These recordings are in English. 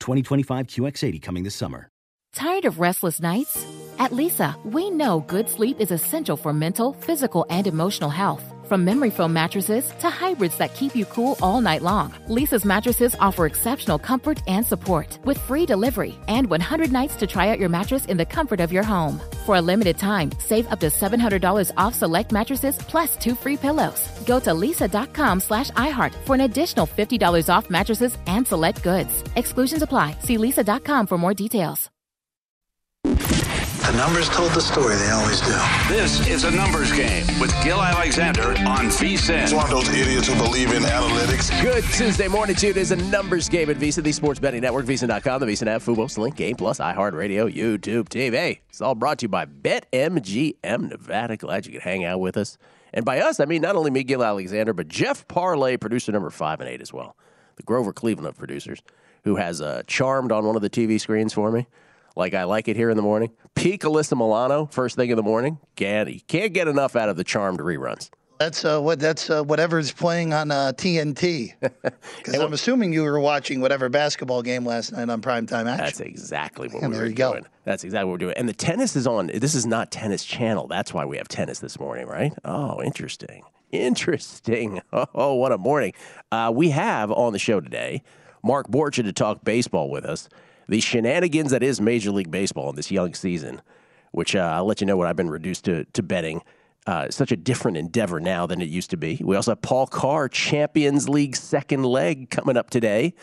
2025 QX80 coming this summer. Tired of restless nights? At Leesa, we know good sleep is essential for mental, physical, and emotional health. From memory foam mattresses to hybrids that keep you cool all night long, Leesa's mattresses offer exceptional comfort and support with free delivery and 100 nights to try out your mattress in the comfort of your home. For a limited time, save up to $700 off select mattresses plus two free pillows. Go to leesa.com slash iHeart for an additional $50 off mattresses and select goods. Exclusions apply. See leesa.com for more details. The numbers told the story, they always do. This is a numbers game with Gil Alexander on VSIN. It's one of those idiots who believe in analytics. Good Tuesday morning to you. It is a numbers game at VSIN, the sports betting network, VSIN.com, the VSIN app, Fubo, Link, Game Plus, iHeartRadio, YouTube, TV. It's all brought to you by BetMGM Nevada. Glad you could hang out with us. And by us, I mean not only me, Gil Alexander, but Jeff Parlay, producer number five and eight as well. The Grover Cleveland of producers, who has uh, charmed on one of the TV screens for me like I like it here in the morning. Peak Alyssa Milano, first thing in the morning. Can't, you can't get enough out of the charmed reruns. That's uh, what that's uh, whatever's playing on uh, TNT. Because I'm assuming you were watching whatever basketball game last night on primetime action. That's exactly what And we there were you go. doing. That's exactly what we're doing. And the tennis is on. This is not Tennis Channel. That's why we have tennis this morning, right? Oh, interesting. Interesting. Oh, what a morning. Uh, we have on the show today Mark Borchardt to talk baseball with us. The shenanigans that is Major League Baseball in this young season, which uh, I'll let you know what I've been reduced to, to betting. Uh, such a different endeavor now than it used to be. We also have Paul Carr, Champions League second leg coming up today.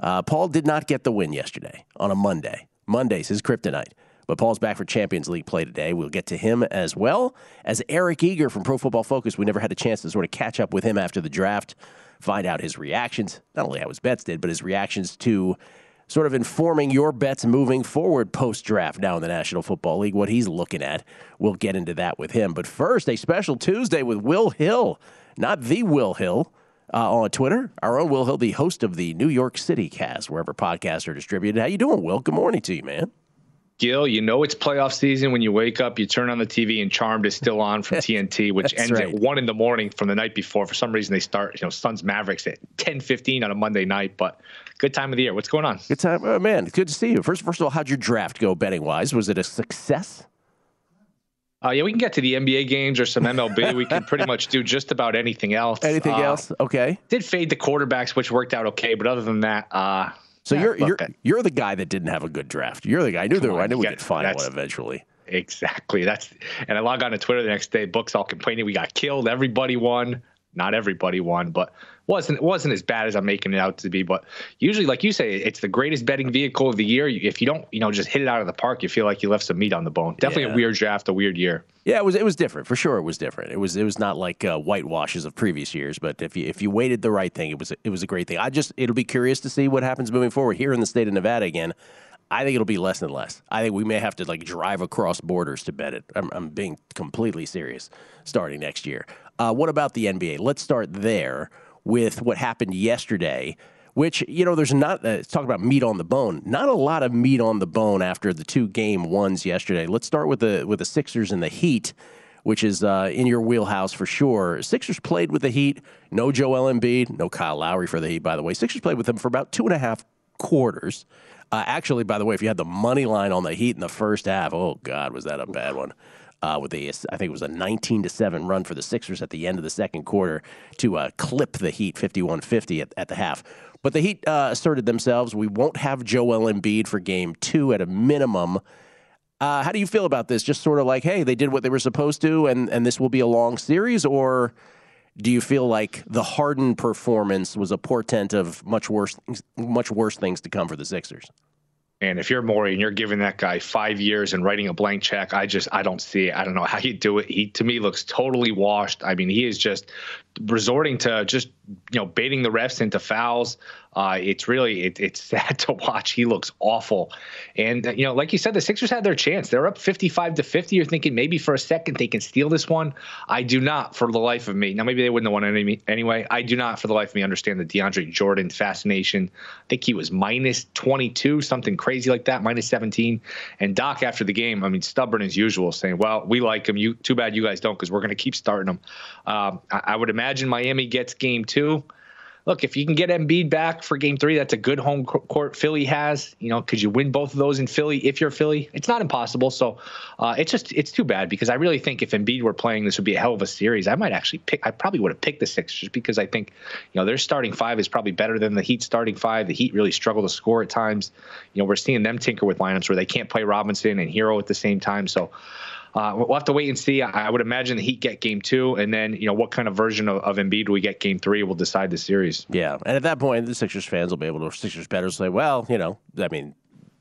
Uh, Paul did not get the win yesterday on a Monday. Monday's his kryptonite. But Paul's back for Champions League play today. We'll get to him as well as Eric Eager from Pro Football Focus. We never had a chance to sort of catch up with him after the draft, find out his reactions, not only how his bets did, but his reactions to sort of informing your bets moving forward post draft now in the National Football League, what he's looking at. We'll get into that with him. But first, a special Tuesday with Will Hill, not the Will Hill. Uh, on Twitter, our own Will Hill, the host of the New York City cast, wherever podcasts are distributed. How you doing, Will? Good morning to you, man. Gil, you know it's playoff season when you wake up, you turn on the TV, and Charmed is still on from TNT, which ends right. at one in the morning from the night before. For some reason, they start, you know, Suns Mavericks at ten fifteen on a Monday night. But good time of the year. What's going on? Good time, oh, man. Good to see you. First, first of all, how'd your draft go betting wise? Was it a success? Uh, yeah, we can get to the NBA games or some MLB. we can pretty much do just about anything else. Anything Uh, else? Okay. Did fade the quarterbacks, which worked out okay. But other than that, uh, So yeah, you're you're uh, you're the guy that didn't have a good draft. You're the guy. I knew there. Were- I knew we could find one eventually. Exactly. That's and I log on to Twitter the next day. Books all complaining we got killed. Everybody won. Not everybody won, but wasn't wasn't as bad as I'm making it out to be. But usually, like you say, it's the greatest betting vehicle of the year. If you don't, you know, just hit it out of the park, you feel like you left some meat on the bone. Definitely Yeah. a weird draft, a weird year. Yeah, it was it was different for sure. It was different. It was it was not like uh, whitewashes of previous years. But if you if you waited the right thing, it was it was a great thing. I just it'll be curious to see what happens moving forward here in the state of Nevada again. I think it'll be less and less. I think we may have to like drive across borders to bet it. I'm, I'm being completely serious. Starting next year. Uh, what about the NBA? Let's start there with what happened yesterday which you know there's not uh, talk about meat on the bone. Not a lot of meat on the bone after the two game ones yesterday. Let's start with the with the sixers and the heat which is uh, in your wheelhouse for sure. Sixers played with the heat. No joel Embiid, no kyle lowry for the heat by the way. Sixers played with them for about two and a half quarters. Uh, actually by the way if you had the money line on the heat in the first half oh god was that a bad one uh, with a, I think it was a 19 to 7 run for the Sixers at the end of the second quarter to uh, clip the Heat 51 50 at, at the half. But the Heat uh, asserted themselves. We won't have Joel Embiid for game two at a minimum. Uh, how do you feel about this? Just sort of like, hey, they did what they were supposed to, and, and this will be a long series? Or do you feel like the Harden performance was a portent of much worse, much worse things to come for the Sixers? And if you're Morey and you're giving that guy five years and writing a blank check, I just I don't see it. I don't know how you do it. He to me looks totally washed. I mean, he is just resorting to just you know baiting the refs into fouls. Uh, it's really it, it's sad to watch. He looks awful, and you know, like you said, the Sixers had their chance. They're up 55 to 50. You're thinking maybe for a second they can steal this one. I do not, for the life of me. Now maybe they wouldn't have won any, anyway. I do not, for the life of me, understand the DeAndre Jordan fascination. I think he was minus 22, something crazy like that, minus 17. And Doc after the game, I mean, stubborn as usual, saying, "Well, we like him. You too bad you guys don't, because we're going to keep starting him." Um, I, I would imagine Miami gets game two look, if you can get Embiid back for game three, that's a good home court Philly has. You know, could you win both of those in Philly if you're Philly? It's not impossible. So uh, it's just it's too bad because I really think if Embiid were playing, this would be a hell of a series. I might actually pick. I probably would have picked the Sixers because I think you know their starting five is probably better than the Heat starting five. The Heat really struggle to score at times. You know, we're seeing them tinker with lineups where they can't play Robinson and Herro at the same time. So uh, we'll have to wait and see. I, I, would imagine the Heat get game two, and then you know what kind of version of, of Embiid we get game three will decide the series. Yeah, and at that point, the Sixers fans will be able to Sixers bettors say, well, you know, I mean,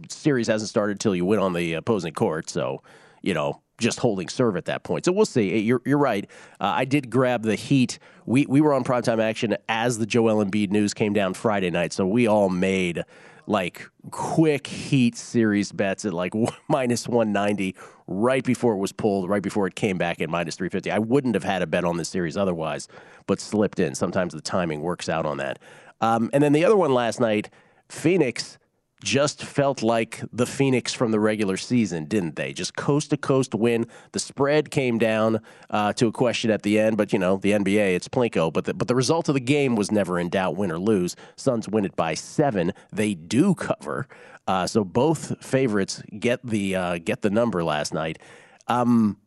series hasn't started till you win on the opposing court, so you know just holding serve at that point. So we'll see. You're, you're right. Uh, I did grab the Heat. We we were on primetime action as the Joel Embiid news came down Friday night, so we all made like quick Heat series bets at like minus 190 right before it was pulled, right before it came back at minus 350. I wouldn't have had a bet on this series otherwise, but slipped in. Sometimes the timing works out on that. Um, and then the other one last night, Phoenix just felt like the Phoenix from the regular season, didn't they? Just coast to coast win. The spread came down uh, to a question at the end, but you know the NBA, it's Plinko. But the, but the result of the game was never in doubt, win or lose. Suns win it by seven. They do cover, uh, so both favorites get the uh, get the number last night. Um,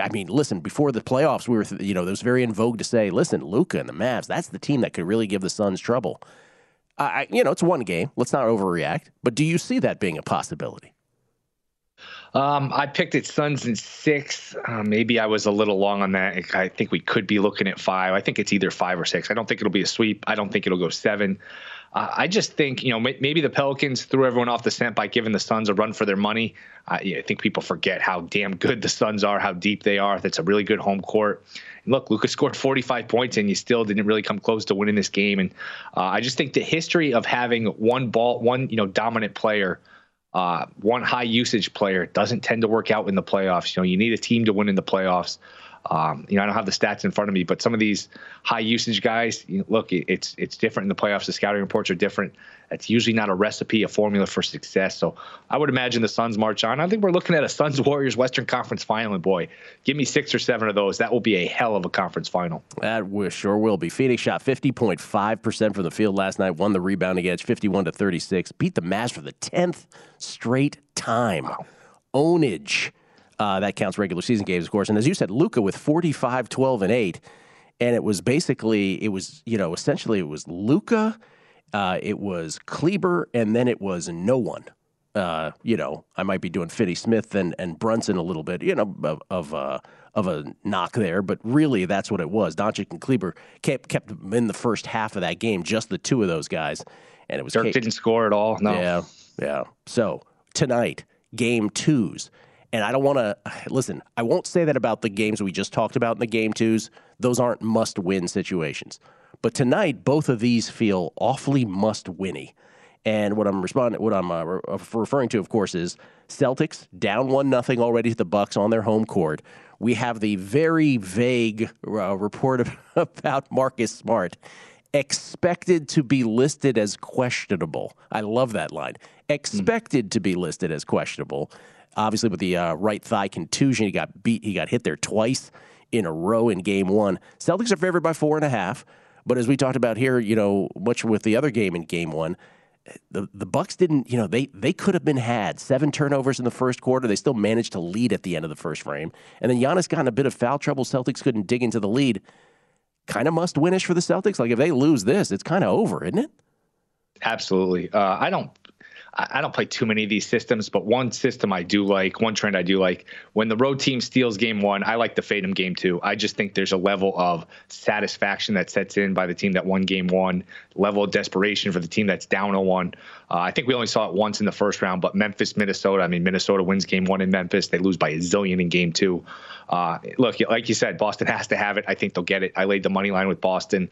I mean, listen, before the playoffs, we were, you know, it was very in vogue to say, listen, Luka and the Mavs, that's the team that could really give the Suns trouble. I, you know, it's one game. Let's not overreact. But do you see that being a possibility? Um, I picked it Suns in six. Uh, maybe I was a little long on that. I think we could be looking at five. I think it's either five or six. I don't think it'll be a sweep. I don't think it'll go seven. Uh, I just think, you know, maybe the Pelicans threw everyone off the scent by giving the Suns a run for their money. I, I think people forget how damn good the Suns are, how deep they are. That's a really good home court. Look, Lucas scored 45 points, and you still didn't really come close to winning this game. And uh, I just think the history of having one ball, one you know, dominant player. Uh, one high usage player doesn't tend to work out in the playoffs. You know, you need a team to win in the playoffs. Um, you know, I don't have the stats in front of me, but some of these high usage guys, you know, look, it's it's different in the playoffs. The scouting reports are different. It's usually not a recipe, a formula for success. So I would imagine the Suns march on. I think we're looking at a Suns Warriors Western Conference final. And boy, give me six or seven of those. That will be a hell of a conference final. That sure will be. Phoenix shot 50.5% from the field last night, won the rebound against 51 to 36, beat the Mavs for the 10th straight time. Wow. Ownage uh, that counts regular season games, of course. And as you said, Luka with 45, 12, and 8. And it was basically, it was, you know, essentially it was Luka, uh, it was Kleber, and then it was no one. Uh, you know, I might be doing Finney Smith and, and Brunson a little bit, you know, of of, uh, of a knock there, but really that's what it was. Doncic and Kleber kept kept in the first half of that game, just the two of those guys, and it was Dirk didn't score at all. No, yeah, yeah. So tonight, game twos. And I don't want to listen, I won't say that about the games we just talked about in the game twos. Those aren't must win situations. But tonight, both of these feel awfully must winny. And what I'm responding, what I'm uh, re- uh, referring to, of course, is Celtics down one nothing already to the Bucks on their home court. We have the very vague uh, report about Marcus Smart expected to be listed as questionable. I love that line. Expected mm. to be listed as questionable. Obviously, with the uh, right thigh contusion, he got beat. He got hit there twice in a row in game one. Celtics are favored by four and a half. But as we talked about here, you know, much with the other game in game one, the the Bucks didn't, you know, they they could have been had. Seven turnovers in the first quarter. They still managed to lead at the end of the first frame. And then Giannis got in a bit of foul trouble. Celtics couldn't dig into the lead. Kind of must winish for the Celtics. Like if they lose this, it's kind of over, isn't it? Absolutely. Uh, I don't I don't play too many of these systems, but one system I do like, one trend I do like, when the road team steals game one, I like to fade them game two. I just think there's a level of satisfaction that sets in by the team that won game one, level of desperation for the team that's down 0 1. Uh, I think we only saw it once in the first round, but Memphis, Minnesota, I mean, Minnesota wins game one in Memphis. They lose by a zillion in game two. Uh, look, like you said, Boston has to have it. I think they'll get it. I laid the money line with Boston.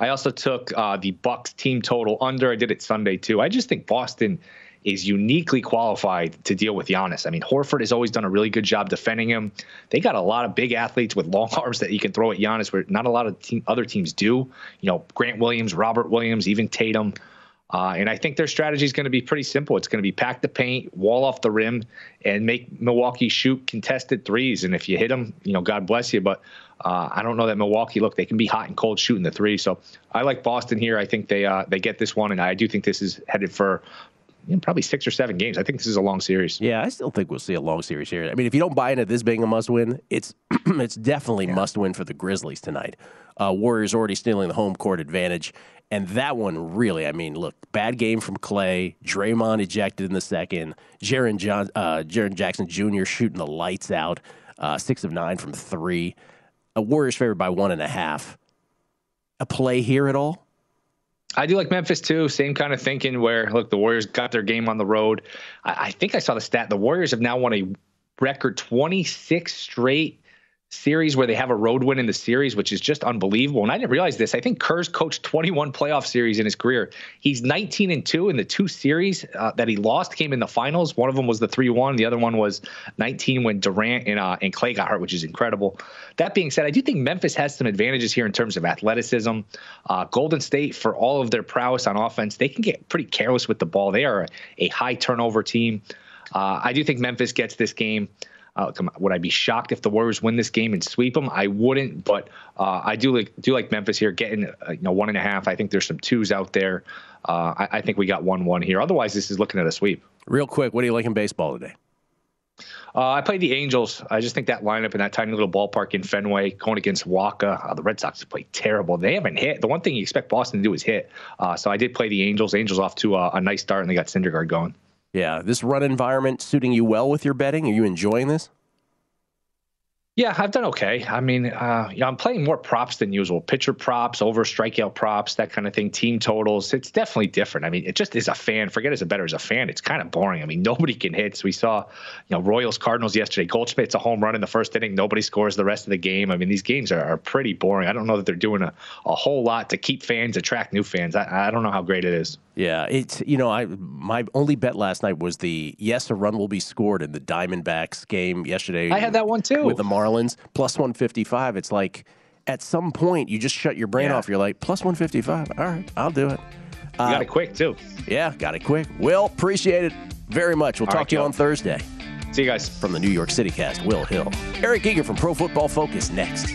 I also took uh, the Bucks team total under. I did it Sunday too. I just think Boston is uniquely qualified to deal with Giannis. I mean, Horford has always done a really good job defending him. They got a lot of big athletes with long arms that you can throw at Giannis, where not a lot of team, other teams do. You know, Grant Williams, Robert Williams, even Tatum. Uh, and I think their strategy is going to be pretty simple. It's going to be pack the paint, wall off the rim, and make Milwaukee shoot contested threes. And if you hit them, you know, God bless you. But uh, I don't know that Milwaukee. Look, they can be hot and cold shooting the three. So I like Boston here. I think they uh, they get this one, and I do think this is headed for you know, probably six or seven games. I think this is a long series. Yeah, I still think we'll see a long series here. I mean, if you don't buy into this being a must win, it's it's definitely yeah. must win for the Grizzlies tonight. Uh, Warriors already stealing the home court advantage. And that one really, I mean, look, bad game from Clay. Draymond ejected in the second. Jaren, John, uh, Jaren Jackson Jr. shooting the lights out, uh, six of nine from three. A Warriors favored by one and a half. A play here at all? I do like Memphis too. Same kind of thinking where look, the Warriors got their game on the road. I, I think I saw the stat. The Warriors have now won a record 26 straight series where they have a road win in the series, which is just unbelievable. And I didn't realize this. I think Kerr's coached 21 playoff series in his career. He's 19 and two in the two series uh, that he lost came in the finals. One of them was the 3-1. The other one was 19 when Durant and, uh, and Clay got hurt, which is incredible. That being said, I do think Memphis has some advantages here in terms of athleticism. Uh, Golden State, for all of their prowess on offense, they can get pretty careless with the ball. They are a, a high turnover team. Uh, I do think Memphis gets this game. Uh, would I be shocked if the Warriors win this game and sweep them? I wouldn't, but uh, I do like do like Memphis here, getting uh, you know one and a half. I think there's some twos out there. Uh, I, I, think we got one one here. Otherwise, this is looking at a sweep. Real quick, what do you like in baseball today? Uh, I played the Angels. I just think that lineup in that tiny little ballpark in Fenway going against Wacha. Uh, the Red Sox have played terrible. They haven't hit. The one thing you expect Boston to do is hit. Uh, so I did play the Angels. Angels off to a, a nice start, and they got Syndergaard going. Yeah, this run environment suiting you well with your betting. Are you enjoying this? Yeah, I've done okay. I mean, uh, yeah, I'm playing more props than usual. Pitcher props, over strikeout props, that kind of thing. Team totals. It's definitely different. I mean, it just is a fan. Forget as a better as a fan. It's kind of boring. I mean, nobody can hit. So we saw, you know, Royals Cardinals yesterday. Goldschmidt's a home run in the first inning. Nobody scores the rest of the game. I mean, these games are, are pretty boring. I don't know that they're doing a, a whole lot to keep fans, attract new fans. I, I don't know how great it is. Yeah, it's you know, I my only bet last night was the yes, a run will be scored in the Diamondbacks game yesterday. I had that one too with the Marlins plus one fifty five. It's like at some point you just shut your brain yeah. off. You're like plus one fifty five. All right, I'll do it. You got uh, it quick too. Yeah, got it quick. Will appreciate it very much. We'll All talk right, to you on Thursday. See you guys from the New York City cast. Will Hill, Eric Eager from Pro Football Focus next.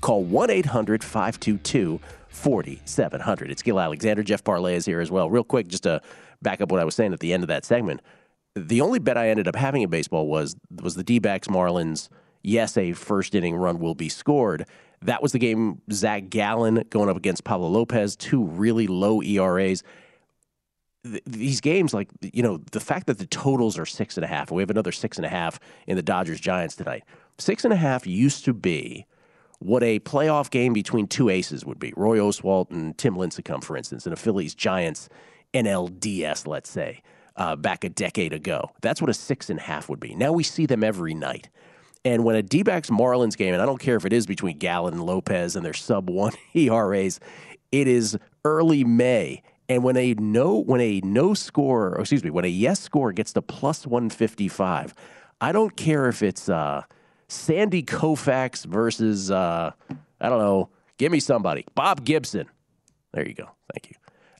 Call 1-800-522-4700. It's Gil Alexander. Jeff Parlay is here as well. Real quick, just to back up what I was saying at the end of that segment. The only bet I ended up having in baseball was was the D-backs Marlins. Yes, a first inning run will be scored. That was the game. Zach Gallen going up against Pablo Lopez, two really low ERAs. Th- these games, like you know, the fact that the totals are six and a half, and we have another six and a half in the Dodgers Giants tonight. Six and a half used to be what a playoff game between two aces would be. Roy Oswalt and Tim Lincecum, for instance, in a Phillies Giants NLDS, let's say, uh, back a decade ago. That's what a six and a half would be. Now we see them every night. And when a D backs Marlins game, and I don't care if it is between Gallen and Lopez and their sub one ERAs, it is early May. And when a no when a no score, or excuse me, when a yes score gets to plus one fifty five, I don't care if it's uh, Sandy Koufax versus uh, I don't know, give me somebody, Bob Gibson. There you go. Thank you.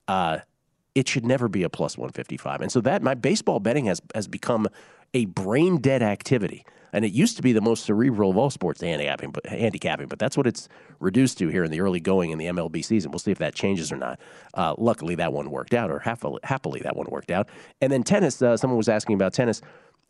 Uh, it should never be a plus 155. And so that my baseball betting has has become a brain dead activity. And it used to be the most cerebral of all sports handicapping, but handicapping, but that's what it's reduced to here in the early going in the MLB season. We'll see if that changes or not. Uh, luckily, that one worked out, or happily, happily that one worked out. And then tennis. Uh, someone was asking about tennis.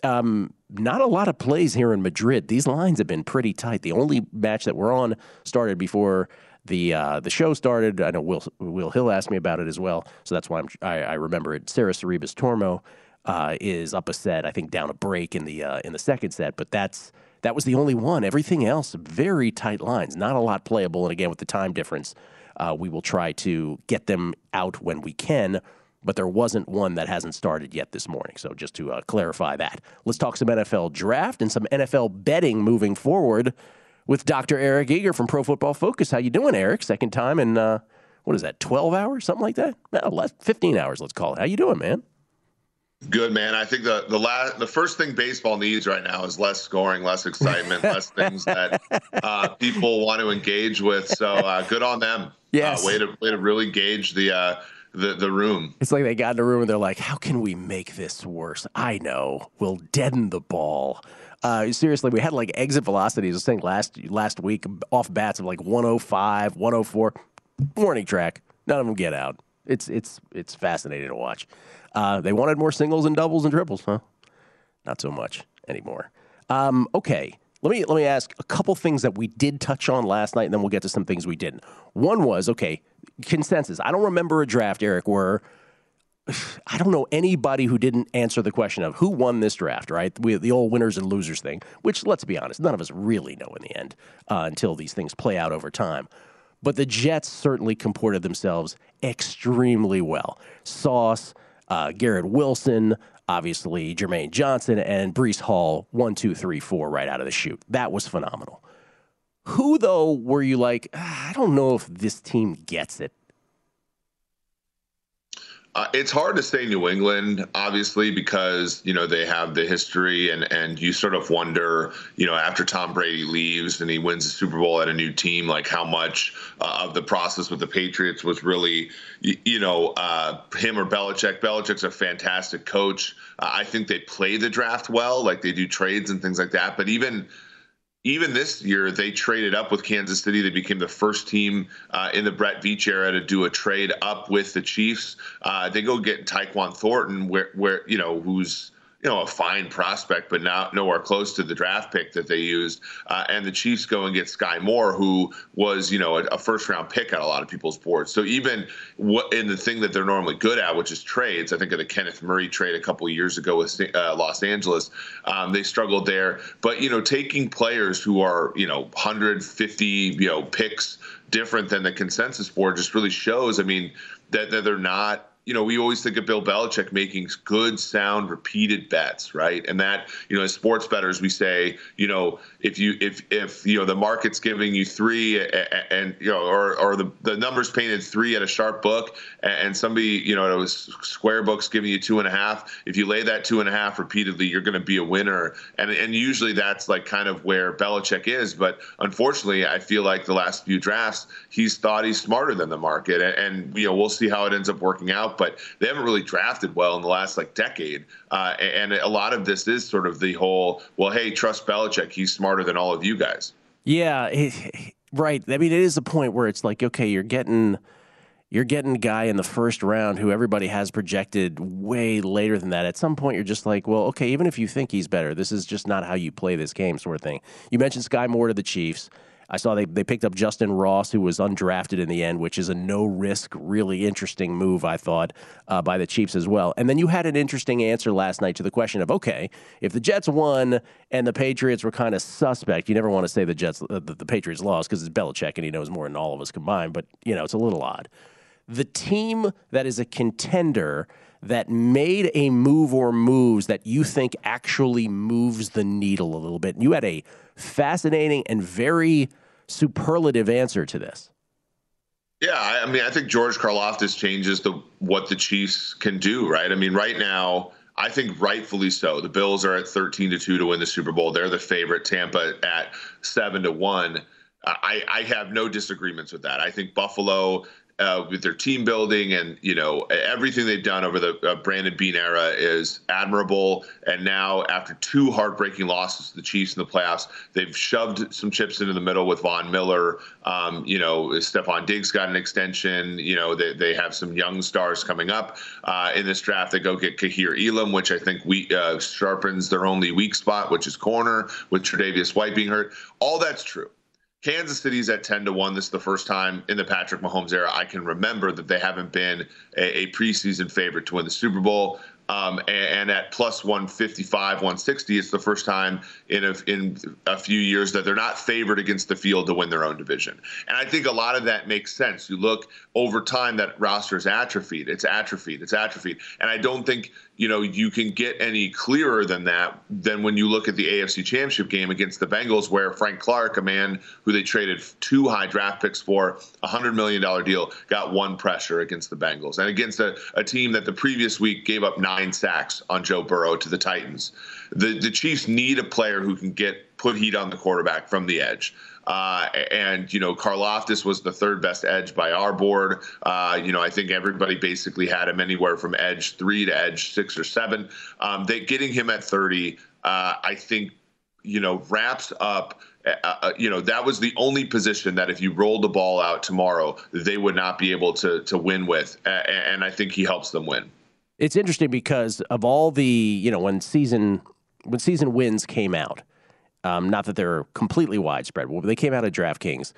Um, not a lot of plays here in Madrid. These lines have been pretty tight. The only match that we're on started before the uh, the show started. I know Will Will Hill asked me about it as well, so that's why I'm, I, I remember it. Sara Sorribes Tormo uh, is up a set. I think down a break in the uh, in the second set, but that's that was the only one. Everything else very tight lines. Not a lot playable, and again with the time difference, uh, we will try to get them out when we can. But there wasn't one that hasn't started yet this morning. So just to uh, clarify that, let's talk some NFL draft and some NFL betting moving forward with Dr. Eric Eager from Pro Football Focus. How you doing, Eric? Second time in uh, what is that? Twelve hours, something like that? No, less, Fifteen hours, let's call it. How you doing, man? Good man. I think the the last the first thing baseball needs right now is less scoring, less excitement, less things that uh, people want to engage with. So uh, good on them. Yes. Uh, way to way to really gauge the uh, the the room. It's like they got in a room and they're like, "How can we make this worse?" I know. We'll deaden the ball. Uh, seriously, we had like exit velocities. I saying last last week off bats of like 105, 104. Warning track. None of them get out. It's it's it's fascinating to watch. Uh, they wanted more singles and doubles and triples, huh? Not so much anymore. Um, okay, let me let me ask a couple things that we did touch on last night, and then we'll get to some things we didn't. One was okay consensus. I don't remember a draft, Eric, where I don't know anybody who didn't answer the question of who won this draft, right? We, the old winners and losers thing, which, let's be honest, none of us really know in the end uh, until these things play out over time. But the Jets certainly comported themselves extremely well. Sauce, uh, Garrett Wilson, obviously Jermaine Johnson, and Breece Hall, one, two, three, four, right out of the chute. That was phenomenal. Who, though, were you like, ah, I don't know if this team gets it? Uh, it's hard to say New England, obviously, because you know they have the history, and and you sort of wonder, you know, after Tom Brady leaves and he wins the Super Bowl at a new team, like how much uh, of the process with the Patriots was really, you, you know, uh, him or Belichick. Belichick's a fantastic coach. Uh, I think they play the draft well, like they do trades and things like that. But even even this year, they traded up with Kansas City. They became the first team uh, in the Brett Veach era to do a trade up with the Chiefs. Uh, they go get Tyquan Thornton, where, where you know who's you know, a fine prospect, but not nowhere close to the draft pick that they used. Uh, and the Chiefs go and get Skyy Moore, who was, you know, a, a, first round pick on a lot of people's boards. So even what in the thing that they're normally good at, which is trades, I think of the Kenneth Murray trade a couple years ago with uh, Los Angeles, um, they struggled there. But you know, taking players who are, you know, 150, you know, picks different than the consensus board just really shows. I mean, that, that they're not you know, we always think of Bill Belichick making good, sound, repeated bets, right? And that, you know, as sports bettors, we say, you know, if you if if you know the market's giving you three and you know, or or the the numbers painted three at a sharp book, and somebody, you know, it was square books giving you two and a half. If you lay that two and a half repeatedly, you're going to be a winner. And and usually that's like kind of where Belichick is. But unfortunately, I feel like the last few drafts, he's thought he's smarter than the market, and, and you know, we'll see how it ends up working out but they haven't really drafted well in the last like decade. Uh, and a lot of this is sort of the whole, well, hey, trust Belichick. He's smarter than all of you guys. Yeah, right. I mean, it is a point where it's like, okay, you're getting you're getting a guy in the first round who everybody has projected way later than that. At some point, you're just like, well, okay, even if you think he's better, this is just not how you play this game, sort of thing. You mentioned Skyy Moore to the Chiefs. I saw they, they picked up Justin Ross, who was undrafted in the end, which is a no risk, really interesting move, I thought, uh, by the Chiefs as well. And then you had an interesting answer last night to the question of okay, if the Jets won and the Patriots were kind of suspect, you never want to say the Jets, uh, the, the Patriots lost because it's Belichick and he knows more than all of us combined, but, you know, it's a little odd. The team that is a contender that made a move or moves that you think actually moves the needle a little bit. And You had a fascinating and very superlative answer to this. Yeah, I mean, I think George Karlaftis changes the what the Chiefs can do, right? I mean, right now, I think rightfully so. The Bills are at 13 to 2 to win the Super Bowl. They're the favorite. Tampa at 7 to 1. I, I have no disagreements with that. I think Buffalo uh, with their team building and you know everything they've done over the uh, Brandon Beane era is admirable. And now, after two heartbreaking losses to the Chiefs in the playoffs, they've shoved some chips into the middle with Von Miller. Um, you know, Stefon Diggs got an extension. You know, they, they have some young stars coming up uh, in this draft. They go get Kaiir Elam, which I think we uh, sharpens their only weak spot, which is corner, with Tre'Davious White being hurt. All that's true. Kansas City's at 10 to 1. This is the first time in the Patrick Mahomes era I can remember that they haven't been a, a preseason favorite to win the Super Bowl. Um, and, and, at plus 155, 160, it's the first time in a, in a few years that they're not favored against the field to win their own division. And I think a lot of that makes sense. You look over time, that roster is atrophied. It's atrophied. It's atrophied. And I don't think you know, you can get any clearer than that than when you look at the AFC Championship game against the Bengals, where Frank Clark, a man who they traded two high draft picks for, a $100 million deal, got one pressure against the Bengals and against a, a team that the previous week gave up nine sacks on Joe Burrow to the Titans. The, the Chiefs need a player who can get put heat on the quarterback from the edge. Uh, and you know, Karlaftis was the third best edge by our board. Uh, you know, I think everybody basically had him anywhere from edge three to edge six or seven. Um, they, getting him at 30, uh, I think, you know, wraps up. Uh, uh, you know, that was the only position that if you rolled the ball out tomorrow, they would not be able to to win with, and I think he helps them win. It's interesting because of all the you know when season when season wins came out um, not that they're completely widespread, but they came out of DraftKings.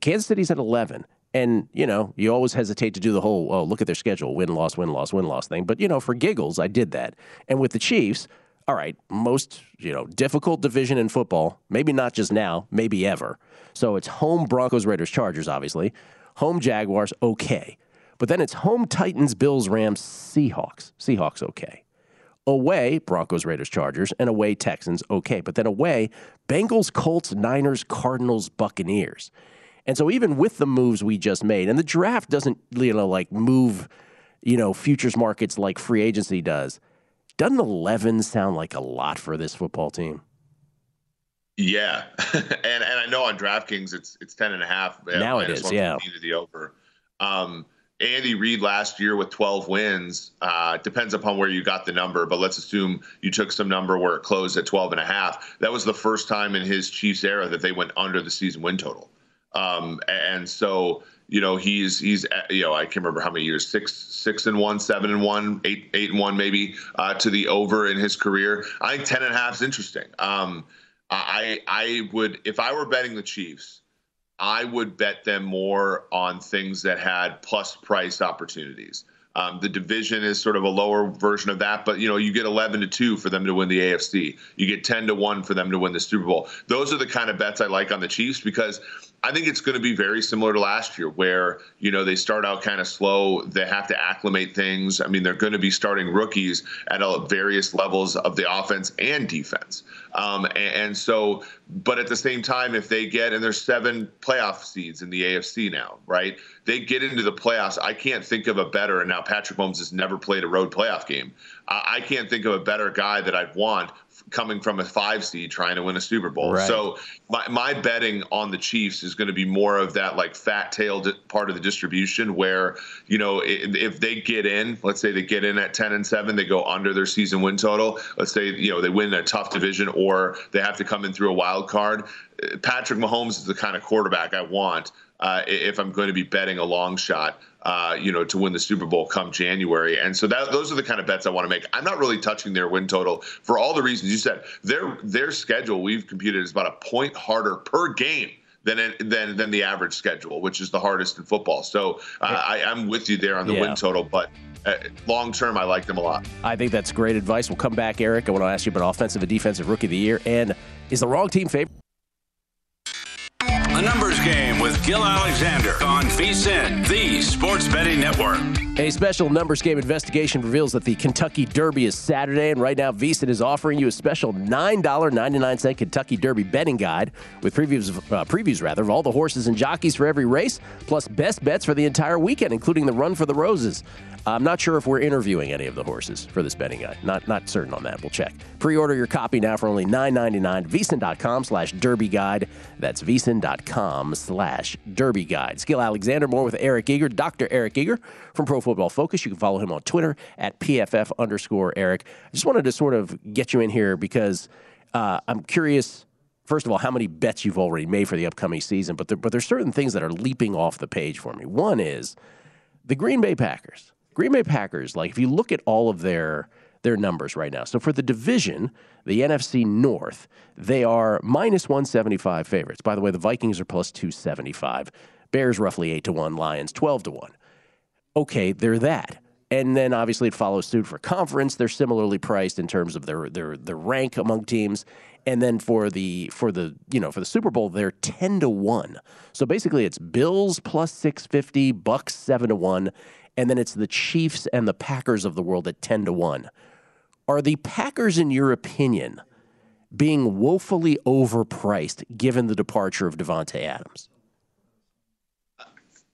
Kansas City's at 11. And, you know, you always hesitate to do the whole, oh, look at their schedule, win, loss, win, loss, win, loss thing. But, you know, for giggles, I did that. And with the Chiefs, all right, most, you know, difficult division in football, maybe not just now, maybe ever. So it's home Broncos, Raiders, Chargers, obviously. Home Jaguars, okay. But then it's home Titans, Bills, Rams, Seahawks. Seahawks, okay. Away, Broncos, Raiders, Chargers, and away, Texans, okay. But then away, Bengals, Colts, Niners, Cardinals, Buccaneers. And so even with the moves we just made, and the draft doesn't, you know, like move, you know, futures markets like free agency does, doesn't 11 sound like a lot for this football team? Yeah. and and I know on DraftKings it's it's 10 and a half. Now it is, yeah. The over. Um, Andy Reid last year with 12 wins. Uh, depends upon where you got the number, but let's assume you took some number where it closed at 12 and a half. That was the first time in his Chiefs era that they went under the season win total. Um, and so, you know, he's he's you know I can't remember how many years six six and one, seven and one, eight eight and one maybe uh, to the over in his career. I think 10 and is interesting. Um, I I would if I were betting the Chiefs. I would bet them more on things that had plus price opportunities. Um, the division is sort of a lower version of that, but you know you get 11 to two for them to win the AFC. You get 10 to one for them to win the Super Bowl. Those are the kind of bets I like on the Chiefs because I think it's going to be very similar to last year, where you know they start out kind of slow. They have to acclimate things. I mean, they're going to be starting rookies at various levels of the offense and defense. Um, and, and, so, but at the same time, if they get and there's seven playoff seeds in the AFC now, right? They get into the playoffs. I can't think of a better. And now Patrick Mahomes has never played a road playoff game. I, I can't think of a better guy that I'd want coming from a five seed trying to win a Super Bowl. Right. So my, my betting on the Chiefs is going to be more of that like fat tailed part of the distribution where, you know, if they get in, let's say they get in at 10 and 7, they go under their season win total. Let's say, you know, they win a tough division or they have to come in through a wild card. Patrick Mahomes is the kind of quarterback I want uh, if I'm going to be betting a long shot uh, you know, to win the Super Bowl come January. And so that those are the kind of bets I want to make. I'm not really touching their win total for all the reasons you said. Their their schedule we've computed is about a point harder per game than than than the average schedule, which is the hardest in football. So uh, I, I'm with you there on the yeah. win total, but. Uh, long term, I like them a lot. I think that's great advice. We'll come back, Eric. I want to ask you about offensive and defensive rookie of the year. And is the wrong team favorite? Gil Alexander on VSIN, the Sports Betting Network. A special numbers game investigation reveals that the Kentucky Derby is Saturday, and right now VSIN is offering you a special $9.99 Kentucky Derby betting guide with previews, uh, previews rather, of all the horses and jockeys for every race, plus best bets for the entire weekend, including the Run for the Roses. I'm not sure if we're interviewing any of the horses for this betting guide. Not not certain on that. We'll check. Pre-order your copy now for only $9.99. VSIN.com slash Derby Guide. That's VSIN.com slash Derby Guide. Skill Alexander, more with Eric Eager, Dr. Eric Eager from Pro Football Focus. You can follow him on Twitter at PFF underscore Eric. I just wanted to sort of get you in here because uh, I'm curious first of all, how many bets you've already made for the upcoming season, but there, but there's certain things that are leaping off the page for me. One is the Green Bay Packers. Green Bay Packers, like if you look at all of their their numbers right now. So for the division, the NFC North, they are minus 175 favorites. By the way, the Vikings are plus 275. Bears roughly 8 to 1, Lions 12 to 1. Okay, they're that. And then obviously it follows suit for conference. They're similarly priced in terms of their their their rank among teams. And then for the for the you know for the Super Bowl, they're ten to one. So basically, it's Bills plus six fifty, Bucs seven to one, and then it's the Chiefs and the Packers of the world at 10 to 1. Are the Packers, in your opinion, being woefully overpriced given the departure of Davante Adams?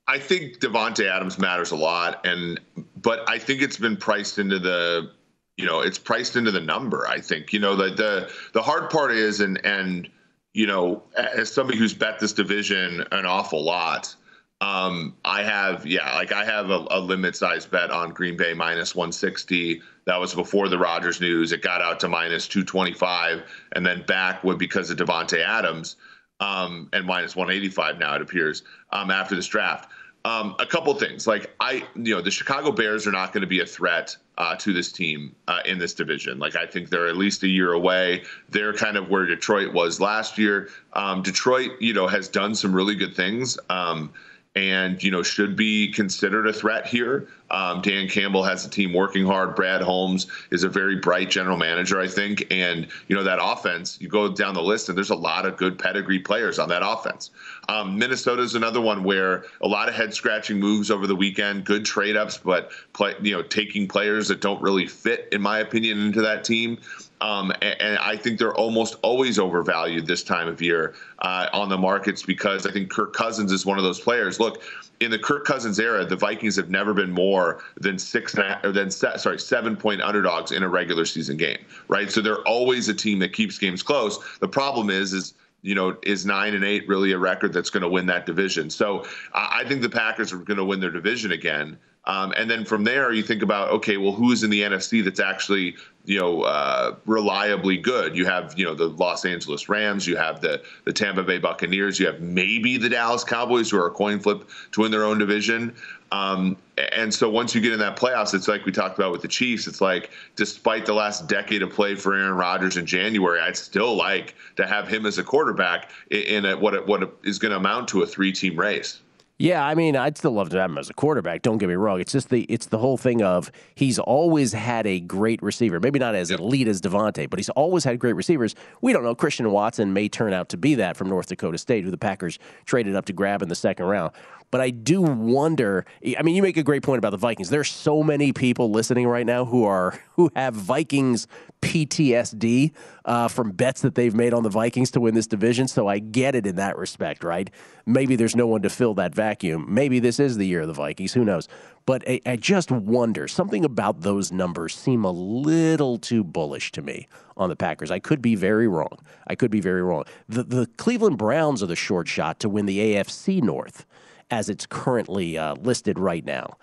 I think Davante Adams matters a lot, and but I think it's been priced into the you know, it's priced into the number. I think, you know, the the the hard part is, and and you know, as somebody who's bet this division an awful lot, um, I have, yeah, like I have a, a limit size bet on Green Bay minus 160. That was before the Rodgers news. It got out to minus 225 and then back with because of Davante Adams um, and minus 185 now it appears um, after this draft. Um, a couple things like I, you know, the Chicago Bears are not going to be a threat uh, to this team uh, in this division. Like I think they're at least a year away. They're kind of where Detroit was last year. Um, Detroit, you know, has done some really good things. Um, and you know should be considered a threat here. Um, Dan Campbell has the team working hard. Brad Holmes is a very bright general manager, I think, and you know that offense. You go down the list, and there's a lot of good pedigree players on that offense. Um, Minnesota is another one where a lot of head scratching moves over the weekend. Good trade ups, but play, you know taking players that don't really fit, in my opinion, into that team. Um, and, and, I think they're almost always overvalued this time of year uh, on the markets because I think Kirk Cousins is one of those players. Look, in the Kirk Cousins era, the Vikings have never been more than six or than sorry seven point underdogs in a regular season game, right? So they're always a team that keeps games close. The problem is is you know, is nine and eight really a record that's going to win that division? So I think the Packers are going to win their division again. Um, and then from there, you think about okay, well, who's in the NFC that's actually you know uh, reliably good? You have you know the Los Angeles Rams, you have the the Tampa Bay Buccaneers, you have maybe the Dallas Cowboys, who are a coin flip to win their own division. Um, and so once you get in that playoffs, it's like we talked about with the Chiefs. It's like despite the last decade of play for Aaron Rodgers in January, I'd still like to have him as a quarterback in a, what what is going to amount to a three team race. Yeah, I mean, I'd still love to have him as a quarterback. Don't get me wrong. It's just the it's the whole thing of he's always had a great receiver. Maybe not as elite as Davante, but he's always had great receivers. We don't know. Christian Watson may turn out to be that from North Dakota State, who the Packers traded up to grab in the second round. But I do wonder. I mean, you make a great point about the Vikings. There's so many people listening right now who are who have Vikings PTSD uh, from bets that they've made on the Vikings to win this division. So I get it in that respect, right? Maybe there's no one to fill that vacuum. Maybe this is the year of the Vikings. Who knows? But I, I just wonder something about those numbers seem a little too bullish to me on the Packers. I could be very wrong. I could be very wrong. The the Cleveland Browns are the short shot to win the AFC North as it's currently uh, listed right now.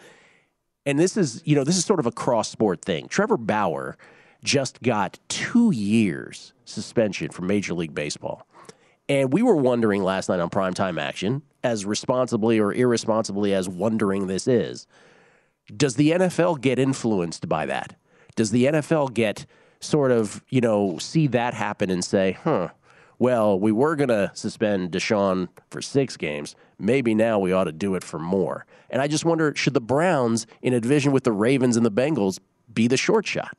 And this is, you know, this is sort of a cross sport thing. Trevor Bauer just got two years suspension from Major League Baseball. And we were wondering last night on primetime action, as responsibly or irresponsibly as wondering this is, does the NFL get influenced by that? Does the NFL get sort of, you know, see that happen and say, huh, well, we were going to suspend Deshaun for six games. Maybe now we ought to do it for more. And I just wonder should the Browns, in a division with the Ravens and the Bengals, be the short shot?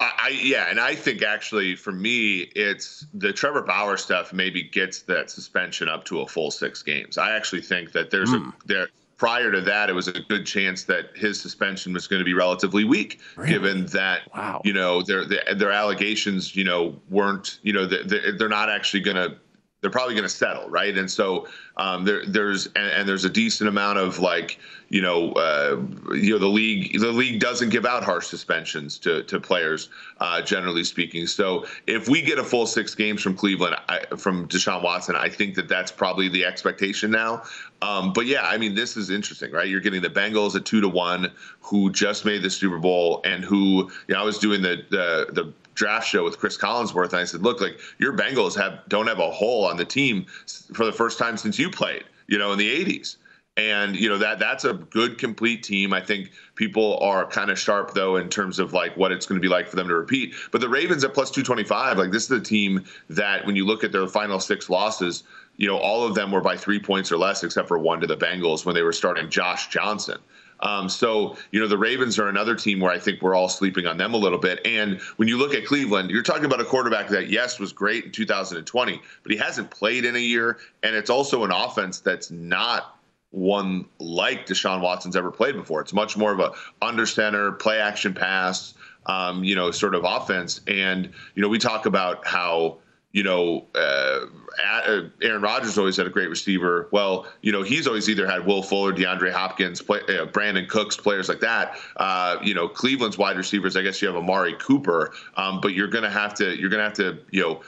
I, yeah, and I think actually for me, it's the Trevor Bauer stuff maybe gets that suspension up to a full six games. I actually think that there's mm. a hmm. there prior to that, it was a good chance that his suspension was going to be relatively weak, really? given that wow. you know their their allegations, you know, weren't you know they're, they're not actually going to they're probably going to settle, right? And so um, there, there's and, and, there's a decent amount of like you know uh, you know the league the league doesn't give out harsh suspensions to to players uh, generally speaking. So if we get a full six games from Cleveland I, from Deshaun Watson, I think that that's probably the expectation now. Um, but yeah, I mean this is interesting, right? You're getting the Bengals at two to one, who just made the Super Bowl and who you know I was doing the the the draft show with Cris Collinsworth, and I said, "Look, like your Bengals have don't have a hole on the team for the first time since you played, you know, in the '80s." And you know that that's a good complete team. I think people are kind of sharp though in terms of like what it's going to be like for them to repeat. But the Ravens at plus 225, like this is a team that when you look at their final six losses, you know all of them were by three points or less, except for one to the Bengals when they were starting Josh Johnson. Um, so, you know, the Ravens are another team where I think we're all sleeping on them a little bit. And when you look at Cleveland, you're talking about a quarterback that, yes, was great in 2020, but he hasn't played in a year. And it's also an offense that's not one like Deshaun Watson's ever played before. It's much more of a under center, play action pass, um, you know, sort of offense. And, you know, we talk about how you know, uh, uh, Aaron Rodgers always had a great receiver. Well, you know, he's always either had Will Fuller, DeAndre Hopkins, play, uh, Brandin Cooks, players like that. Uh, you know, Cleveland's wide receivers. I guess you have Amari Cooper, um, but you're to have to you're to have to you know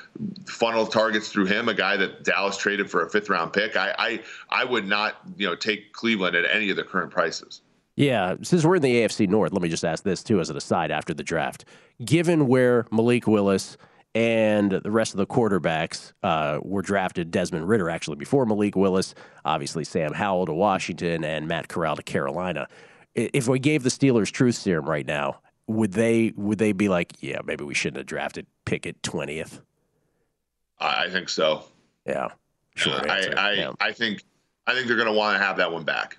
funnel targets through him. A guy that Dallas traded for a fifth round pick. I I, I would not you know take Cleveland at any of the current prices. Yeah, since we're in the AFC North, let me just ask this too as an aside after the draft. Given where Malik Willis and the rest of the quarterbacks uh, were drafted. Desmond Ridder actually before Malik Willis, obviously Sam Howell to Washington, and Matt Corral to Carolina. If we gave the Steelers truth serum right now, would they would they be like, yeah, maybe we shouldn't have drafted Pickett twentieth? I think so. Yeah, sure. I I, yeah. I think I think they're going to want to have that one back.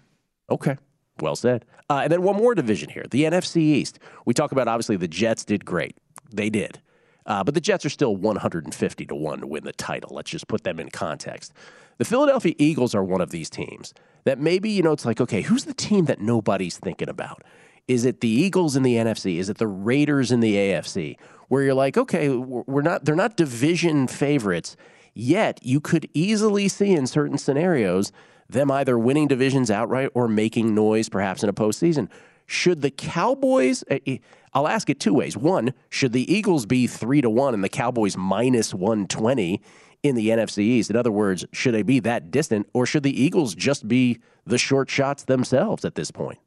Okay. Well said. Uh, and then one more division here, the NFC East. We talk about obviously the Jets did great. They did. Uh, but the Jets are still 150 to 1 to win the title. Let's just put them in context. The Philadelphia Eagles are one of these teams that maybe, you know, it's like, okay, who's the team that nobody's thinking about? Is it the Eagles in the NFC? Is it the Raiders in the AFC? Where you're like, okay, we're not, they're not division favorites, yet you could easily see in certain scenarios them either winning divisions outright or making noise perhaps in a postseason. Should the Cowboys, eh, eh, I'll ask it two ways. One, should the Eagles be three to one and the Cowboys minus 120 in the NFC East? In other words, should they be that distant or should the Eagles just be the short shots themselves at this point?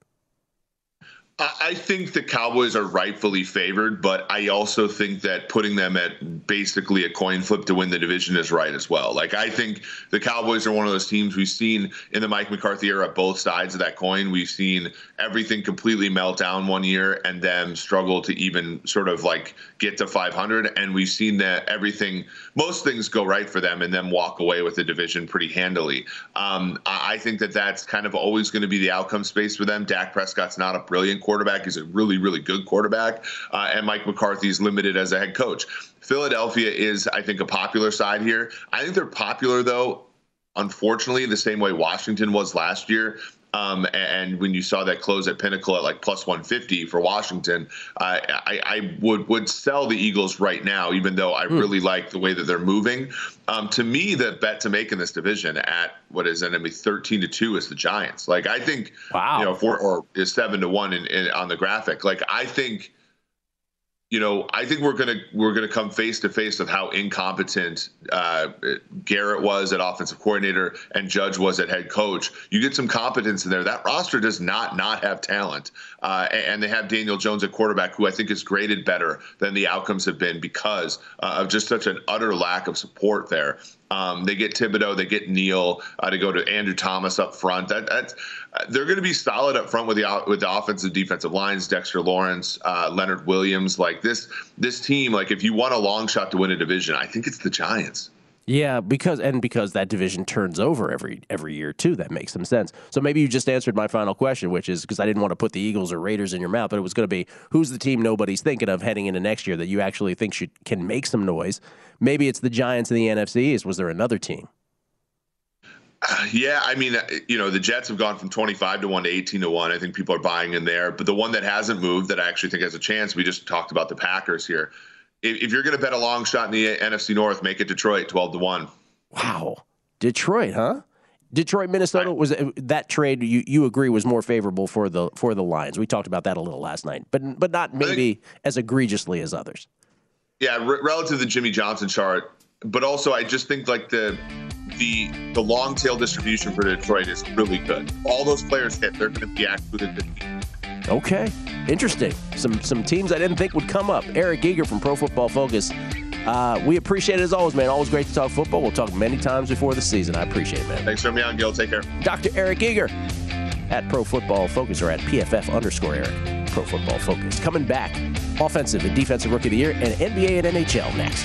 I think the Cowboys are rightfully favored, but I also think that putting them at basically a coin flip to win the division is right as well. Like, I think the Cowboys are one of those teams we've seen in the Mike McCarthy era, both sides of that coin. We've seen everything completely melt down one year and then struggle to even sort of like get to 500. And we've seen that everything, most things go right for them and then walk away with the division pretty handily. Um, I think that that's kind of always going to be the outcome space for them. Dak Prescott's not a brilliant quarterback. He's a really, really good quarterback. Uh, and Mike McCarthy is limited as a head coach. Philadelphia is, I think, a popular side here. I think they're popular, though, unfortunately, the same way Washington was last year. Um, and when you saw that close at Pinnacle at like plus 150 for Washington, uh, I, I, would would sell the Eagles right now, even though I mm. really like the way that they're moving. Um, to me, the bet to make in this division at what is enemy 13 to two is the Giants. Like I think, wow, you know, four or is seven to one in, in, on the graphic. Like I think you know, I think we're gonna we're gonna come face to face with how incompetent uh, Garrett was at offensive coordinator and Judge was at head coach. You get some competence in there. That roster does not not have talent, uh, and they have Daniel Jones at quarterback, who I think is graded better than the outcomes have been because uh, of just such an utter lack of support there. Um, they get Thibodeaux, they get Neal uh, to go to Andrew Thomas up front. That, that's they're going to be solid up front with the with the offensive defensive lines. Dexter Lawrence, uh, Leonard Williams, like this this team. Like if you want a long shot to win a division, I think it's the Giants. Yeah, because and because that division turns over every every year too. That makes some sense. So maybe you just answered my final question, which is because I didn't want to put the Eagles or Raiders in your mouth, but it was going to be who's the team nobody's thinking of heading into next year that you actually think should can make some noise. Maybe it's the Giants in the NFC East. Was there another team? Yeah, I mean, you know, the Jets have gone from 25 to 1 to 18 to 1. I think people are buying in there. But the one that hasn't moved that I actually think has a chance, we just talked about the Packers here if, if you're going to bet a long shot in the NFC North, make it Detroit 12 to 1. Wow. Detroit, huh? Detroit, Minnesota was uh, that trade you, you agree was more favorable for the for the Lions. We talked about that a little last night, but but not maybe think, as egregiously as others. Yeah, relative to the Jimmy Johnson chart, but also I just think like the the the long tail distribution for Detroit is really good. All those players hit, they're going to be active in the team. Okay, interesting. Some some teams I didn't think would come up. Eric Eager from Pro Football Focus. Uh, we appreciate it as always, man. Always great to talk football. We'll talk many times before the season. I appreciate it, man. Thanks for having me on, Gill. Take care. Dr. Eric Eager at Pro Football Focus or at PFF underscore Eric. Pro Football Focus. Coming back, offensive and defensive rookie of the year and NBA and NHL next.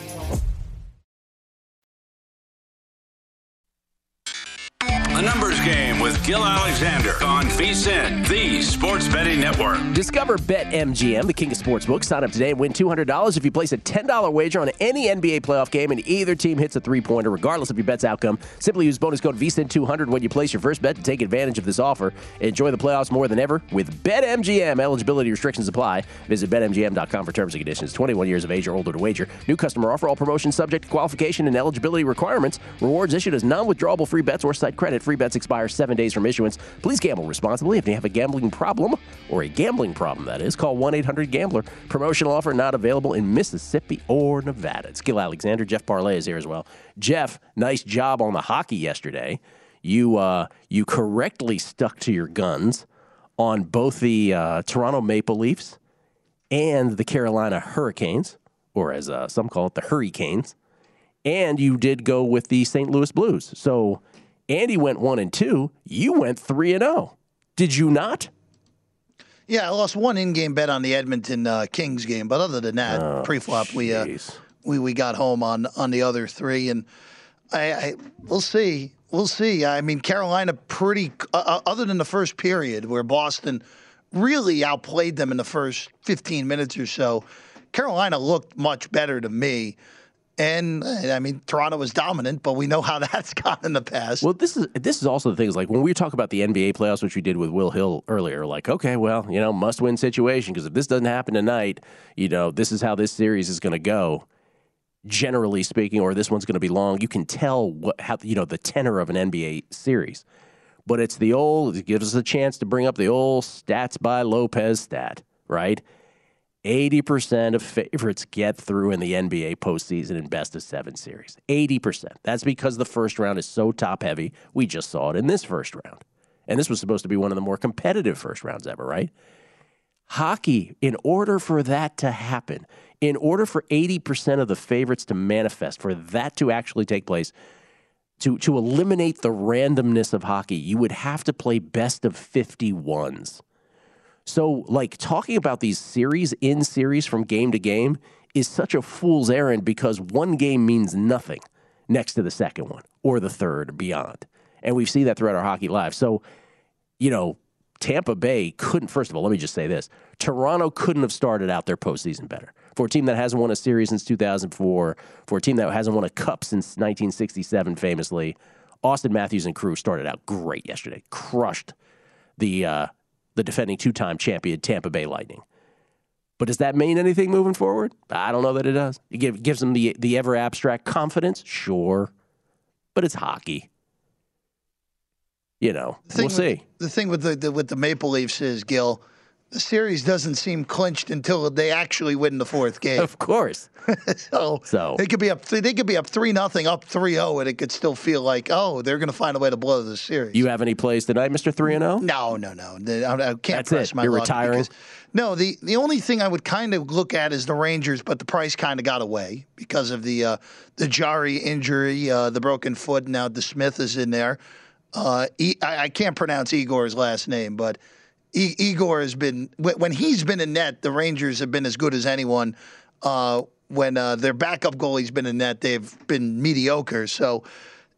A numbers game with Gill Alexander on VSIN, the Sports Betting Network. Discover BetMGM, the king of sportsbooks. Sign up today and win $200 if you place a $10 wager on any NBA playoff game and either team hits a three pointer, regardless of your bet's outcome. Simply use bonus code VSIN200 when you place your first bet to take advantage of this offer. Enjoy the playoffs more than ever with BetMGM. Eligibility restrictions apply. Visit BetMGM.com for terms and conditions. 21 years of age or older to wager. New customer offer. All promotions subject to qualification and eligibility requirements. Rewards issued as non withdrawable free bets or site credit. Free bets expire seven days from issuance. Please gamble responsibly. If you have a gambling problem, or a gambling problem, that is, call 1 800 Gambler. Promotional offer not available in Mississippi or Nevada. It's Gill Alexander. Jeff Parlay is here as well. Jeff, nice job on the hockey yesterday. You, uh, you correctly stuck to your guns on both the uh, Toronto Maple Leafs and the Carolina Hurricanes, or as uh, some call it, the Hurricanes. And you did go with the St. Louis Blues. So Andy went one and two. You went three and zero. Did you not? Yeah, I lost one in-game bet on the Edmonton uh, Kings game, but other than that, Oh, pre-flop we uh, we we got home on on the other three, and I, I we'll see, we'll see. I mean, Carolina pretty uh, uh, other than the first period where Boston really outplayed them in the first 15 minutes or so. Carolina looked much better to me. And I mean, Toronto was dominant, but we know how that's gone in the past. Well, this is this is also the thing is like when we talk about the NBA playoffs, which we did with Will Hill earlier. Like, okay, well, you know, must win situation because if this doesn't happen tonight, you know, this is how this series is going to go. Generally speaking, or this one's going to be long. You can tell what how you know the tenor of an NBA series, but it's the old. It gives us a chance to bring up the old stats by Lopez stat, right? 80% of favorites get through in the NBA postseason in best of seven series. 80%. That's because the first round is so top heavy. We just saw it in this first round. And this was supposed to be one of the more competitive first rounds ever, right? Hockey, in order for that to happen, in order for 80% of the favorites to manifest, for that to actually take place, to, to eliminate the randomness of hockey, you would have to play best of 51s. So, like, talking about these series in series from game to game is such a fool's errand because one game means nothing next to the second one or the third or beyond. And we've seen that throughout our hockey lives. So, you know, Tampa Bay couldn't, first of all, let me just say this Toronto couldn't have started out their postseason better. For a team that hasn't won a series since 2004, for a team that hasn't won a cup since 1967, famously, Auston Matthews and crew started out great yesterday, crushed the, uh, the defending two time champion Tampa Bay Lightning. But does that mean anything moving forward? I don't know that it does. It give, gives them the, the ever abstract confidence, sure, but it's hockey you know, we'll with, see. The thing with the, the with the Maple Leafs is Gill, the series doesn't seem clinched until they actually win the fourth game. Of course. so, so they could be up. They could be up three nothing, up 3-0, and it could still feel like oh they're going to find a way to blow the series. You have any plays tonight, Mister Three and Zero? No, no, no. I, I can't That's press it. my You're luck retiring. because- no, the the only thing I would kind of look at is the Rangers, but the price kind of got away because of the uh, the Jarry injury, uh, the broken foot. Now DeSmith is in there. Uh, e- I, I can't pronounce Igor's last name, but e- Igor has been when he's been in net. The Rangers have been as good as anyone. Uh, when uh, their backup goalie's been in net, they've been mediocre. So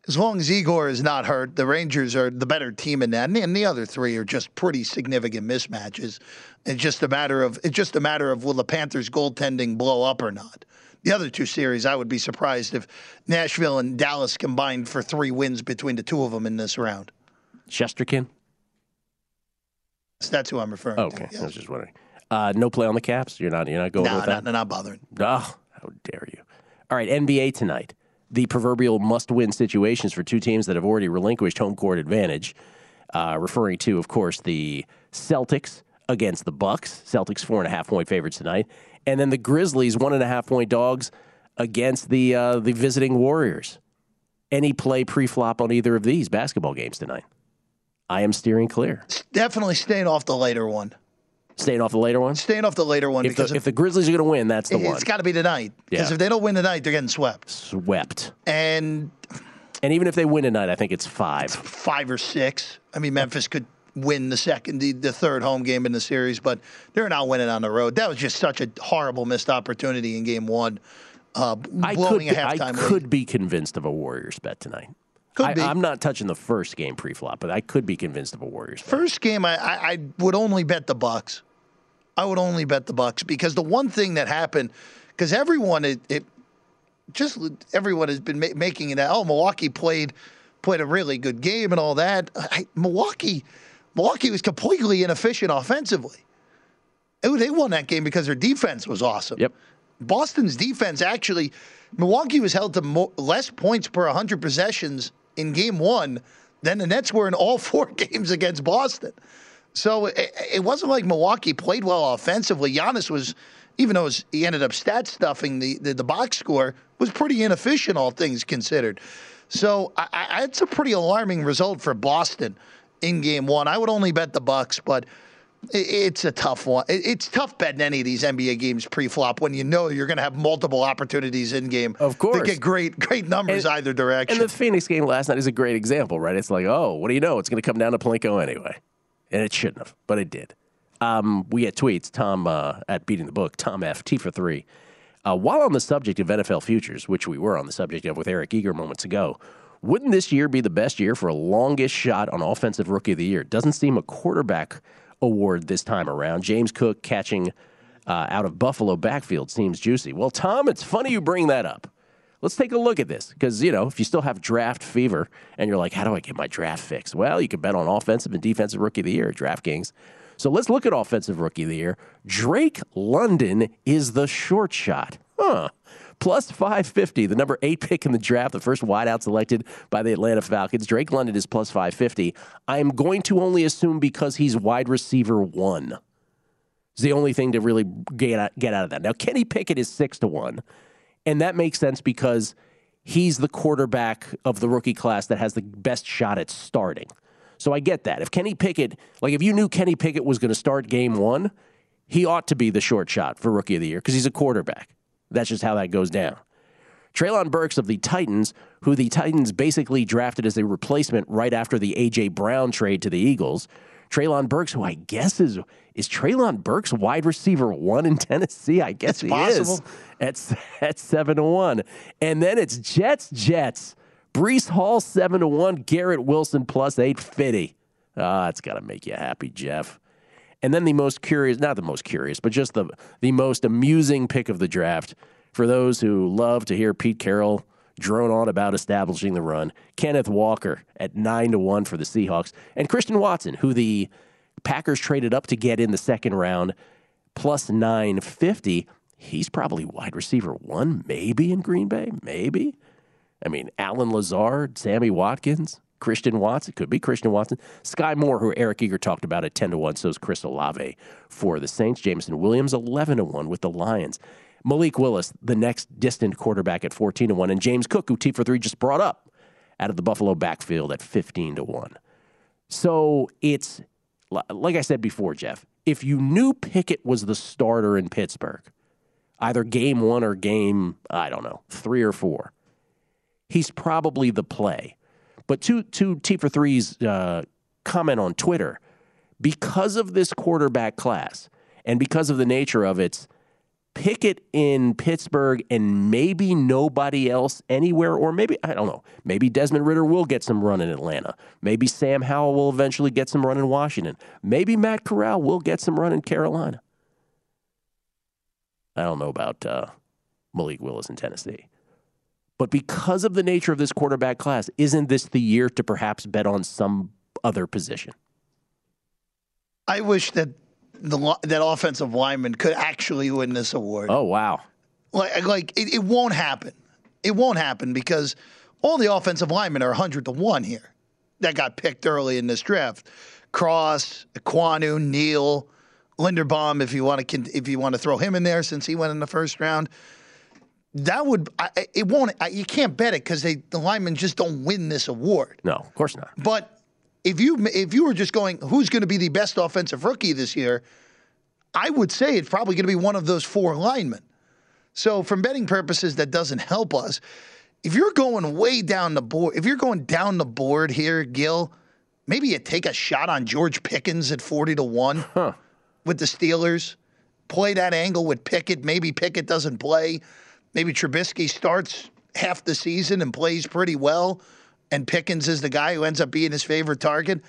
as long as Igor is not hurt, the Rangers are the better team in that, and the, and the other three are just pretty significant mismatches. It's just a matter of it's just a matter of will the Panthers' goaltending blow up or not. The other two series, I would be surprised if Nashville and Dallas combined for three wins between the two of them in this round. Shesterkin. So that's who I'm referring to. Okay, to. I was just wondering. Uh, no play on the Caps. You're not. You're not going No, with that. not, not bothering. Oh, how dare you! All right, NBA tonight. The proverbial must-win situations for two teams that have already relinquished home court advantage. Uh, referring to, of course, the Celtics against the Bucks. Celtics four and a half point favorites tonight, and then the Grizzlies one and a half point dogs against the uh, the visiting Warriors. Any play pre-flop on either of these basketball games tonight? I am steering clear. Definitely staying off the later one. Staying off the later one. Staying off the later one If because the, if the Grizzlies are going to win, that's the one. It's got to be tonight. Because Yeah. if they don't win tonight, they're getting swept. Swept. And And even if they win tonight, I think it's five. five or six. I mean, Memphis could win the second, the, the third home game in the series, but they're not winning on the road. That was just such a horrible missed opportunity in game one. Uh, I could, blowing a I halftime could be convinced of a Warriors bet tonight. Could I, be. I'm not touching the first game pre-flop, but I could be convinced of a Warriors bet. First game, I, I, I would only bet the Bucks. I would only bet the Bucks because the one thing that happened, because everyone it, it just everyone has been ma- making it. Oh, Milwaukee played played a really good game and all that. I, Milwaukee, Milwaukee was completely inefficient offensively. Oh, they won that game because their defense was awesome. Yep. Boston's defense actually, Milwaukee was held to mo- less points per 100 possessions in game one than the Nets were in all four games against Boston. So it, it wasn't like Milwaukee played well offensively. Giannis was, even though was- he ended up stat stuffing the, the, the box score, was pretty inefficient, all things considered. So I, I, it's a pretty alarming result for Boston in game one. I would only bet the Bucks, but it's a tough one. It's tough betting any of these NBA games pre-flop when you know you're going to have multiple opportunities in game. Of course. to get great great numbers either direction. And the Phoenix game last night is a great example, right? It's like, oh, what do you know? It's going to come down to Plinko anyway. And it shouldn't have, but it did. Um, we get tweets. Tom uh, at Beating the Book, Tom F, T for three. Uh, while on the subject of NFL futures, which we were on the subject of with Eric Eager moments ago, wouldn't this year be the best year for a longest shot on Offensive Rookie of the Year? Doesn't seem a quarterback award this time around. James Cook catching uh, out of Buffalo backfield seems juicy. Well, Tom, it's funny you bring that up. Let's take a look at this because, you know, if you still have draft fever and you're like, how do I get my draft fix? Well, you can bet on offensive and defensive rookie of the year DraftKings. So let's look at offensive rookie of the year. Drake London is the short shot. Huh. Plus 550, the number eight pick in the draft, the first wideout selected by the Atlanta Falcons. Drake London is plus 550. I'm going to only assume because he's wide receiver one. Is the only thing to really get out, get out of that. Now, Kenny Pickett is six to one, and that makes sense because he's the quarterback of the rookie class that has the best shot at starting. So I get that. If Kenny Pickett, like if you knew Kenny Pickett was going to start game one, he ought to be the short shot for rookie of the year because he's a quarterback. That's just how that goes down. Treylon Burks of the Titans, who the Titans basically drafted as a replacement right after the A.J. Brown trade to the Eagles. Treylon Burks, who I guess is is Treylon Burks wide receiver one in Tennessee? I guess It's he possible. is at, at seven to one. And then it's Jets, Jets. Breece Hall seven to one. Garrett Wilson plus eight fifty. Ah, it's got to make you happy, Jeff. And then the most curious, not the most curious, but just the the most amusing pick of the draft for those who love to hear Pete Carroll drone on about establishing the run. Kenneth Walker at nine to one for the Seahawks, and Christian Watson, who the Packers traded up to get in the second round, plus nine fifty. He's probably wide receiver one, maybe in Green Bay, maybe. I mean, Allen Lazard, Sammy Watkins, Christian Watson. It could be Christian Watson. Skyy Moore, who Eric Eager talked about at 10 to 1. So is Chris Olave for the Saints. Jameson Williams, 11 to 1 with the Lions. Malik Willis, the next distant quarterback at 14 to 1. And James Cook, who T for 3 just brought up out of the Buffalo backfield at 15 to 1. So it's, like I said before, Jeff, if you knew Pickett was the starter in Pittsburgh, either game one or game, I don't know, three or four, he's probably the play. But to to T for three's uh, comment on Twitter, because of this quarterback class and because of the nature of it, Pickett in Pittsburgh and maybe nobody else anywhere, or maybe I don't know. Maybe Desmond Ridder will get some run in Atlanta. Maybe Sam Howell will eventually get some run in Washington. Maybe Matt Corral will get some run in Carolina. I don't know about uh, Malik Willis in Tennessee. But because of the nature of this quarterback class, isn't this the year to perhaps bet on some other position? I wish that the that offensive lineman could actually win this award. Oh wow! Like, like it, it won't happen. It won't happen because all the offensive linemen are 100 to 1 here that got picked early in this draft. Cross, Ekwonu, Neal, Linderbaum, if you want to if you want to throw him in there since he went in the first round. That would I, it won't I, you can't bet it because they the linemen just don't win this award. No, of course not. But if you if you were just going, who's going to be the best offensive rookie this year? I would say it's probably going to be one of those four linemen. So, from betting purposes, that doesn't help us. If you're going way down the board, if you're going down the board here, Gill, maybe you take a shot on George Pickens at forty to one with the Steelers. Play that angle with Pickett. Maybe Pickett doesn't play. Maybe Trubisky starts half the season and plays pretty well, and Pickens is the guy who ends up being his favorite target.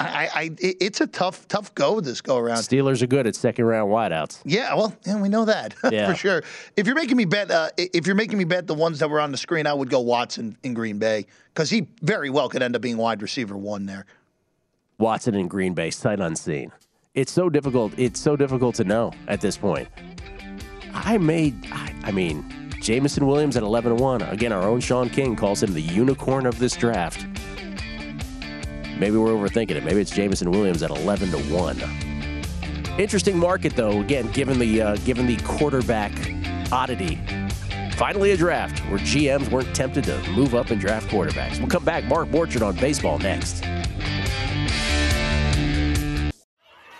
I, I, it's a tough, tough go this go around. Steelers are good at second round wideouts. Yeah, well, yeah, we know that Yeah. for sure. If you're making me bet, uh, if you're making me bet the ones that were on the screen, I would go Watson in Green Bay because he very well could end up being wide receiver one there. Watson in Green Bay, sight unseen. It's so difficult. It's so difficult to know at this point. I made. I, I mean, Jameson Williams at eleven to one. Again, our own Sean King calls him the unicorn of this draft. Maybe we're overthinking it. Maybe it's Jameson Williams at eleven to one. Interesting market, though. Again, given the uh, given the quarterback oddity. Finally, a draft where GMs weren't tempted to move up and draft quarterbacks. We'll come back. Mark Borchardt on baseball next.